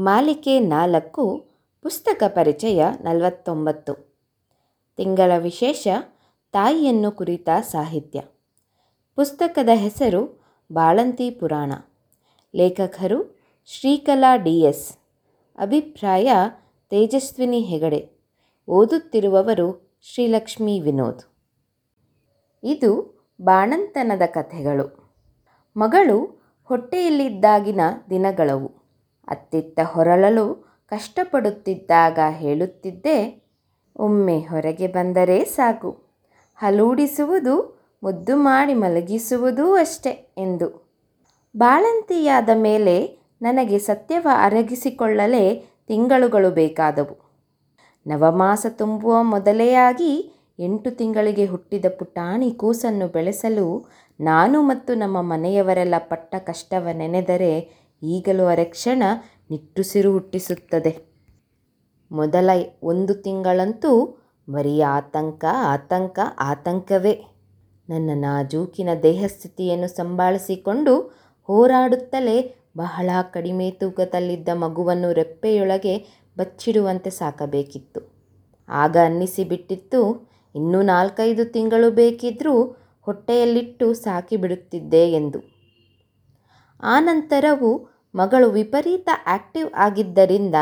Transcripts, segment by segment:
ಮಾಲಿಕೆ ನಾಲ್ಕು, ಪುಸ್ತಕ ಪರಿಚಯ ನಲವತ್ತೊಂಬತ್ತು. ತಿಂಗಳ ವಿಶೇಷ, ತಾಯಿಯನ್ನು ಕುರಿತ ಸಾಹಿತ್ಯ. ಪುಸ್ತಕದ ಹೆಸರು ಬಾಳಂತಿ ಪುರಾಣ. ಲೇಖಕರು ಶ್ರೀಕಲಾ ಡಿ ಎಸ್. ಅಭಿಪ್ರಾಯ ತೇಜಸ್ವಿನಿ ಹೆಗಡೆ. ಓದುತ್ತಿರುವವರು ಶ್ರೀಲಕ್ಷ್ಮಿ ವಿನೋದ್. ಇದು ಬಾಣಂತನದ ಕಥೆಗಳು. ಮಗಳು ಹೊಟ್ಟೆಯಲ್ಲಿದ್ದಾಗಿನ ದಿನಗಳವು. ಅತ್ತಿತ್ತ ಹೊರಳಲು ಕಷ್ಟಪಡುತ್ತಿದ್ದಾಗ ಹೇಳುತ್ತಿದ್ದೆ, ಒಮ್ಮೆ ಹೊರಗೆ ಬಂದರೆ ಸಾಕು. ಹಲೂಡಿಸುವುದು, ಮುದ್ದು ಮಾಡಿ ಮಲಗಿಸುವುದೂ ಅಷ್ಟೆ ಎಂದು. ಬಾಳಂತಿಯಾದ ಮೇಲೆ ನನಗೆ ಸತ್ಯವ ಅರಗಿಸಿಕೊಳ್ಳಲೇ ತಿಂಗಳುಗಳು ಬೇಕಾದವು. ನವಮಾಸ ತುಂಬುವ ಮೊದಲೆಯಾಗಿ ಎಂಟು ತಿಂಗಳಿಗೆ ಹುಟ್ಟಿದ ಪುಟಾಣಿ ಕೂಸನ್ನು ಬೆಳೆಸಲು ನಾನು ಮತ್ತು ನಮ್ಮ ಮನೆಯವರೆಲ್ಲ ಪಟ್ಟ ಕಷ್ಟವ ನೆನೆದರೆ ಈಗಲೂ ಅರೆಕ್ಷಣ ನಿಟ್ಟುಸಿರು ಹುಟ್ಟಿಸುತ್ತದೆ. ಮೊದಲ ಒಂದು ತಿಂಗಳಂತೂ ಬರೀ ಆತಂಕ ಆತಂಕ, ಆತಂಕವೇ. ನನ್ನ ನಾಜೂಕಿನ ದೇಹಸ್ಥಿತಿಯನ್ನು ಸಂಭಾಳಿಸಿಕೊಂಡು ಹೋರಾಡುತ್ತಲೇ ಬಹಳ ಕಡಿಮೆ ತೂಕದಲ್ಲಿದ್ದ ಮಗುವನ್ನು ರೆಪ್ಪೆಯೊಳಗೆ ಬಚ್ಚಿಡುವಂತೆ ಸಾಕಬೇಕಿತ್ತು. ಆಗ ಅನ್ನಿಸಿಬಿಟ್ಟಿತ್ತು ಇನ್ನೂ ನಾಲ್ಕೈದು ತಿಂಗಳು ಬೇಕಿದ್ದರೂ ಹೊಟ್ಟೆಯಲ್ಲಿಟ್ಟು ಸಾಕಿಬಿಡುತ್ತಿದ್ದೆ ಎಂದು. ಆನಂತರವೂ ಮಗಳು ವಿಪರೀತ ಆಕ್ಟಿವ್ ಆಗಿದ್ದರಿಂದ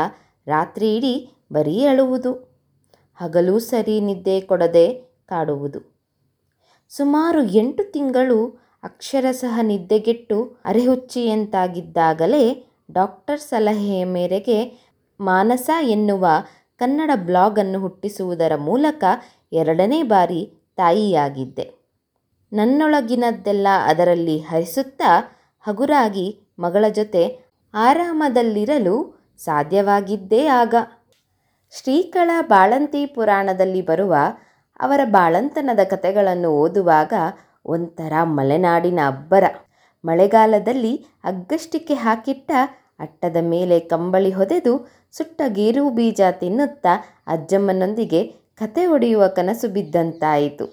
ರಾತ್ರಿ ಇಡೀ ಬರೀ ಅಳುವುದು, ಹಗಲೂ ಸರಿ ನಿದ್ದೆ ಕೊಡದೆ ಕಾಡುವುದು. ಸುಮಾರು ಎಂಟು ತಿಂಗಳು ಅಕ್ಷರಶಃ ನಿದ್ದೆಗೆಟ್ಟು ಅರೆಹುಚ್ಚಿಯಂತಾಗಿದ್ದಾಗಲೇ ಡಾಕ್ಟರ್ ಸಲಹೆಯ ಮೇರೆಗೆ ಮಾನಸ ಎನ್ನುವ ಕನ್ನಡ ಬ್ಲಾಗನ್ನು ಹುಟ್ಟಿಸುವುದರ ಮೂಲಕ ಎರಡನೇ ಬಾರಿ ತಾಯಿಯಾಗಿದ್ದೆ. ನನ್ನೊಳಗಿನದ್ದೆಲ್ಲ ಅದರಲ್ಲಿ ಹರಿಸುತ್ತಾ ಹಗುರಾಗಿ ಮಗಳ ಜೊತೆ ಆರಾಮದಲ್ಲಿರಲು ಸಾಧ್ಯವಾಗಿದ್ದೇ ಆಗ. ಶ್ರೀಕಳ ಬಾಳಂತಿ ಪುರಾಣದಲ್ಲಿ ಬರುವ ಅವರ ಬಾಳಂತನದ ಕಥೆಗಳನ್ನು ಓದುವಾಗ ಒಂಥರ ಮಲೆನಾಡಿನ ಅಬ್ಬರ. ಮಳೆಗಾಲದಲ್ಲಿ ಅಗ್ಗಷ್ಟಿಕೆ ಹಾಕಿಟ್ಟ ಅಟ್ಟದ ಮೇಲೆ ಕಂಬಳಿ ಹೊದೆದು ಸುಟ್ಟ ಗೇರು ಬೀಜ ತಿನ್ನುತ್ತಾ ಅಜ್ಜಮ್ಮನೊಂದಿಗೆ ಕತೆ ಒಡೆಯುವ ಕನಸು ಬಿದ್ದಂತಾಯಿತು.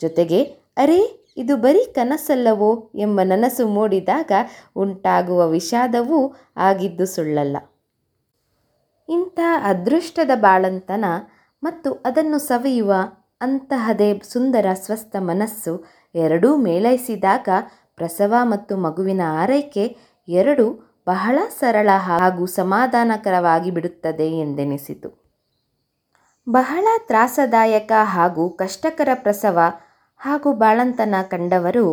ಜೊತೆಗೆ, ಅರೇ ಇದು ಬರೀ ಕನಸಲ್ಲವೋ ಎಂಬ ನನಸು ಮೂಡಿದಾಗ ಉಂಟಾಗುವ ವಿಷಾದವೂ ಆಗಿದ್ದು ಸುಳ್ಳಲ್ಲ. ಇಂಥ ಅದೃಷ್ಟದ ಬಾಳಂತನ ಮತ್ತು ಅದನ್ನು ಸವಿಯುವ ಅಂತಹದೇ ಸುಂದರ ಸ್ವಸ್ಥ ಮನಸ್ಸು ಎರಡೂ ಮೇಳೈಸಿದಾಗ ಪ್ರಸವ ಮತ್ತು ಮಗುವಿನ ಆರೈಕೆ ಎರಡು ಬಹಳ ಸರಳ ಹಾಗೂ ಸಮಾಧಾನಕರವಾಗಿ ಬಿಡುತ್ತದೆ ಎಂದೆನಿಸಿತು. ಬಹಳ ತ್ರಾಸದಾಯಕ ಹಾಗೂ ಕಷ್ಟಕರ ಪ್ರಸವ ಹಾಗೂ ಬಾಳಂತನ ಕಂಡವರು,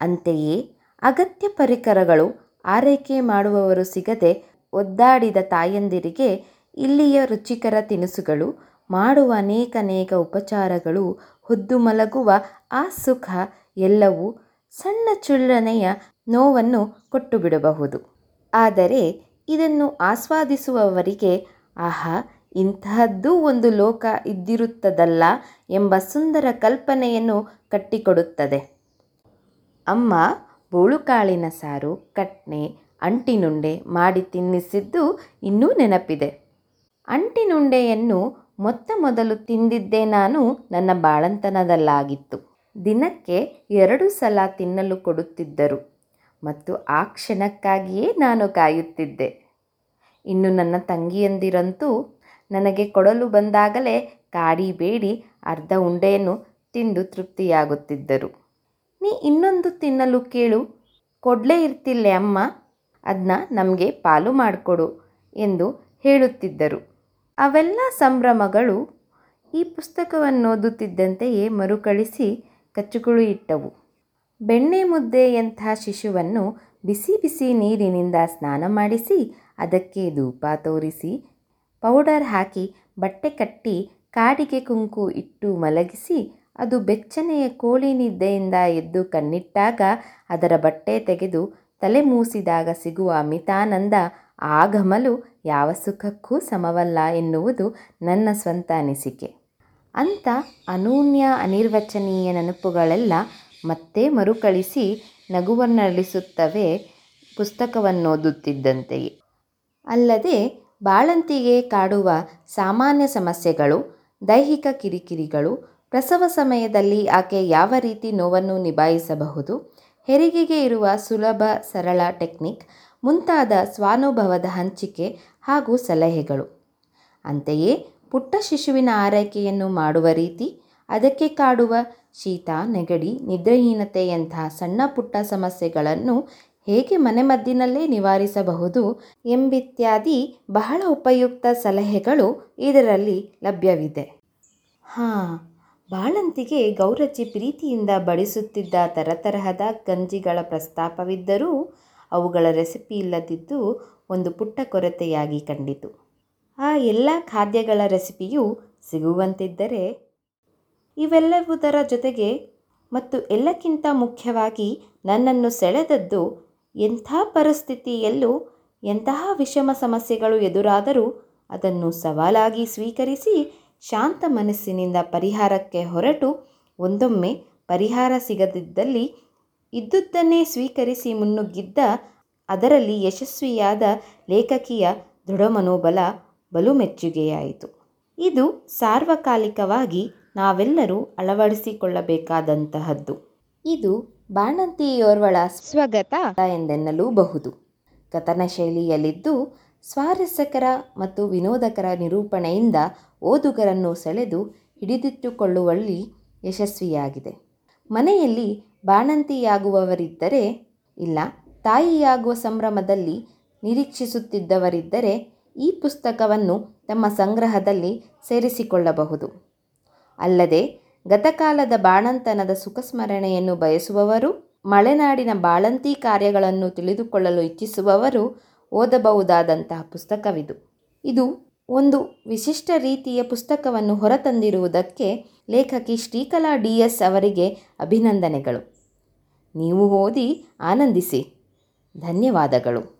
ಅಂತೆಯೇ ಅಗತ್ಯ ಪರಿಕರಗಳು ಆರೈಕೆ ಮಾಡುವವರು ಸಿಗದೆ ಒದ್ದಾಡಿದ ತಾಯಂದಿರಿಗೆ ಇಲ್ಲಿಯ ರುಚಿಕರ ತಿನಿಸುಗಳು, ಮಾಡುವ ಅನೇಕನೇಕ ಉಪಚಾರಗಳು, ಹೊದ್ದು ಮಲಗುವ ಆ ಸುಖ ಎಲ್ಲವೂ ಸಣ್ಣ ಚುಳ್ಳನೆಯ ನೋವನ್ನು ಕೊಟ್ಟು ಬಿಡಬಹುದು ಆದರೆ ಇದನ್ನು ಆಸ್ವಾದಿಸುವವರಿಗೆ ಆಹಾ ಇಂತಹದ್ದೂ ಒಂದು ಲೋಕ ಇದ್ದಿರುತ್ತದಲ್ಲ ಎಂಬ ಸುಂದರ ಕಲ್ಪನೆಯನ್ನು ಕಟ್ಟಿಕೊಡುತ್ತದೆ. ಅಮ್ಮ ಬೋಳುಕಾಳಿನ ಸಾರು, ಕಟ್ನೆ, ಅಂಟಿನುಂಡೆ ಮಾಡಿ ತಿನ್ನಿಸಿದ್ದು ಇನ್ನೂ ನೆನಪಿದೆ. ಅಂಟಿನುಂಡೆಯನ್ನು ಮೊತ್ತ ಮೊದಲು ತಿಂದಿದ್ದೇ ನಾನು ನನ್ನ ಬಾಳಂತನದಲ್ಲಾಗಿತ್ತು. ದಿನಕ್ಕೆ ಎರಡು ಸಲ ತಿನ್ನಲು ಕೊಡುತ್ತಿದ್ದರು. ಮತ್ತು ಆ ಕ್ಷಣಕ್ಕಾಗಿಯೇ ನಾನು ಕಾಯುತ್ತಿದ್ದೆ. ಇನ್ನು ನನ್ನ ತಂಗಿಯಂದಿರಂತೂ ನನಗೆ ಕೊಡಲು ಬಂದಾಗಲೇ ಕಾಡಿ ಬೇಡಿ ಅರ್ಧ ಉಂಡೆಯನ್ನು ತಿಂದು ತೃಪ್ತಿಯಾಗುತ್ತಿದ್ದರು. ನೀ ಇನ್ನೊಂದು ತಿನ್ನಲು ಕೇಳು. ಕೊಡಲೇ ಇರ್ತಿಲ್ಲೆ ಅಮ್ಮ. ಅದನ್ನ ನಮಗೆ ಪಾಲು ಮಾಡಿಕೊಡು ಎಂದು ಹೇಳುತ್ತಿದ್ದರು. ಅವೆಲ್ಲ ಸಂಭ್ರಮಗಳು. ಈ ಪುಸ್ತಕವನ್ನು ಓದುತ್ತಿದ್ದಂತೆಯೇ ಮರುಕಳಿಸಿ ಕಚ್ಚುಗಳು ಇಟ್ಟವು. ಬೆಣ್ಣೆ ಮುದ್ದೆಯಂಥ ಶಿಶುವನ್ನು ಬಿಸಿ ಬಿಸಿ ನೀರಿನಿಂದ ಸ್ನಾನ ಮಾಡಿಸಿ ಅದಕ್ಕೆ ಧೂಪ ತೋರಿಸಿ ಪೌಡರ್ ಹಾಕಿ ಬಟ್ಟೆ ಕಟ್ಟಿ ಕಾಡಿಗೆ ಕುಂಕು ಇಟ್ಟು ಮಲಗಿಸಿ, ಅದು ಬೆಚ್ಚನೆಯ ಕೋಳಿ ನಿದ್ದೆಯಿಂದ ಎದ್ದು ಕಣ್ಣಿಟ್ಟಾಗ ಅದರ ಬಟ್ಟೆ ತೆಗೆದು ತಲೆ ಮೂಸಿದಾಗ ಸಿಗುವ ಅಮಿತಾನಂದ ಆಗಮಲು ಯಾವ ಸುಖಕ್ಕೂ ಸಮವಲ್ಲ ಎನ್ನುವುದು ನನ್ನ ಸ್ವಂತ ಅನಿಸಿಕೆ. ಅಂಥ ಅನೂನ್ಯ ಅನಿರ್ವಚನೀಯ ನೆನಪುಗಳೆಲ್ಲ ಮತ್ತೆ ಮರುಕಳಿಸಿ ನಗುವನ್ನಳಿಸುತ್ತವೆ ಪುಸ್ತಕವನ್ನೋದುತ್ತಿದ್ದಂತೆಯೇ. ಅಲ್ಲದೆ ಬಾಳಂತಿಗೆ ಕಾಡುವ ಸಾಮಾನ್ಯ ಸಮಸ್ಯೆಗಳು, ದೈಹಿಕ ಕಿರಿಕಿರಿಗಳು, ಪ್ರಸವ ಸಮಯದಲ್ಲಿ ಆಕೆ ಯಾವ ರೀತಿ ನೋವನ್ನು ನಿಭಾಯಿಸಬಹುದು, ಹೆರಿಗೆಗೆ ಇರುವ ಸುಲಭ, ಸರಳ ಟೆಕ್ನಿಕ್, ಮುಂತಾದ ಸ್ವಾನುಭವದ ಹಂಚಿಕೆ ಹಾಗೂ ಸಲಹೆಗಳು. ಅಂತೆಯೇ, ಪುಟ್ಟ ಶಿಶುವಿನ ಆರೈಕೆಯನ್ನು ಮಾಡುವ ರೀತಿ, ಅದಕ್ಕೆ ಕಾಡುವ ಶೀತ, ನೆಗಡಿ ನಿದ್ರಹೀನತೆಯಂತಹ ಸಣ್ಣ ಪುಟ್ಟ ಸಮಸ್ಯೆಗಳನ್ನು ಹೇಗೆ ಮನೆಮದ್ದಿನಲ್ಲೇ ನಿವಾರಿಸಬಹುದು ಎಂಬಿತ್ಯಾದಿ ಬಹಳ ಉಪಯುಕ್ತ ಸಲಹೆಗಳು ಇದರಲ್ಲಿ ಲಭ್ಯವಿದೆ. ಹಾಂ, ಬಾಳಂತಿಗೆ ಗೌರಜ್ಜಿ ಪ್ರೀತಿಯಿಂದ ಬಡಿಸುತ್ತಿದ್ದ ತರತರಹದ ಗಂಜಿಗಳ ಪ್ರಸ್ತಾಪವಿದ್ದರೂ ಅವುಗಳ ರೆಸಿಪಿ ಇಲ್ಲದಿದ್ದು ಒಂದು ಪುಟ್ಟ ಕೊರತೆಯಾಗಿ ಕಂಡಿತು. ಆ ಎಲ್ಲ ಖಾದ್ಯಗಳ ರೆಸಿಪಿಯೂ ಸಿಗುವಂತಿದ್ದರೆ ಇವೆಲ್ಲವುದರ ಜೊತೆಗೆ ಮತ್ತು ಎಲ್ಲಕ್ಕಿಂತ ಮುಖ್ಯವಾಗಿ ನನ್ನನ್ನು ಸೆಳೆದದ್ದು ಎಂಥ ಪರಿಸ್ಥಿತಿಯಲ್ಲೂ ಎಂತಹ ವಿಷಮ ಸಮಸ್ಯೆಗಳು ಎದುರಾದರೂ ಅದನ್ನು ಸವಾಲಾಗಿ ಸ್ವೀಕರಿಸಿ ಶಾಂತ ಮನಸ್ಸಿನಿಂದ ಪರಿಹಾರಕ್ಕೆ ಹೊರಟು ಒಂದೊಮ್ಮೆ ಪರಿಹಾರ ಸಿಗದಿದ್ದಲ್ಲಿ ಇದ್ದುದನ್ನೇ ಸ್ವೀಕರಿಸಿ ಮುನ್ನುಗ್ಗಿದ್ದ ಅದರಲ್ಲಿ ಯಶಸ್ವಿಯಾದ ಲೇಖಕಿಯ ದೃಢ ಮನೋಬಲ ಬಲು ಮೆಚ್ಚುಗೆಯಾಯಿತು ಇದು ಸಾರ್ವಕಾಲಿಕವಾಗಿ ನಾವೆಲ್ಲರೂ ಅಳವಡಿಸಿಕೊಳ್ಳಬೇಕಾದಂತಹದ್ದು. ಇದು ಬಾಣಂತಿಯೋರ್ವಳ ಸ್ವಗತ. ಎಂದೆನ್ನಲೂಬಹುದು. ಕಥನ ಶೈಲಿಯಲ್ಲಿದ್ದು ಸ್ವಾರಸ್ಯಕರ ಮತ್ತು ವಿನೋದಕರ ನಿರೂಪಣೆಯಿಂದ ಓದುಗರನ್ನು ಸೆಳೆದು ಹಿಡಿದಿಟ್ಟುಕೊಳ್ಳುವಲ್ಲಿ ಯಶಸ್ವಿಯಾಗಿದೆ. ಮನೆಯಲ್ಲಿ ಬಾಣಂತಿಯಾಗುವವರಿದ್ದರೆ ಇಲ್ಲ ತಾಯಿಯಾಗುವ ಸಂಭ್ರಮದಲ್ಲಿ ನಿರೀಕ್ಷಿಸುತ್ತಿದ್ದವರಿದ್ದರೆ ಈ ಪುಸ್ತಕವನ್ನು ತಮ್ಮ ಸಂಗ್ರಹದಲ್ಲಿ ಸೇರಿಸಿಕೊಳ್ಳಬಹುದು. ಅಲ್ಲದೆ ಗತಕಾಲದ ಬಾಣಂತನದ ಸುಖಸ್ಮರಣೆಯನ್ನು ಬಯಸುವವರು, ಮಲೆನಾಡಿನ ಬಾಳಂತಿ ಕಾರ್ಯಗಳನ್ನು ತಿಳಿದುಕೊಳ್ಳಲು ಇಚ್ಛಿಸುವವರು ಓದಬಹುದಾದಂತಹ ಪುಸ್ತಕವಿದು. ಇದು ಒಂದು ವಿಶಿಷ್ಟ ರೀತಿಯ ಪುಸ್ತಕವನ್ನು ಹೊರತಂದಿರುವುದಕ್ಕೆ ಲೇಖಕಿ ಶ್ರೀಕಲಾ ಡಿ ಎಸ್ ಅವರಿಗೆ ಅಭಿನಂದನೆಗಳು. ನೀವು ಓದಿ ಆನಂದಿಸಿ. ಧನ್ಯವಾದಗಳು.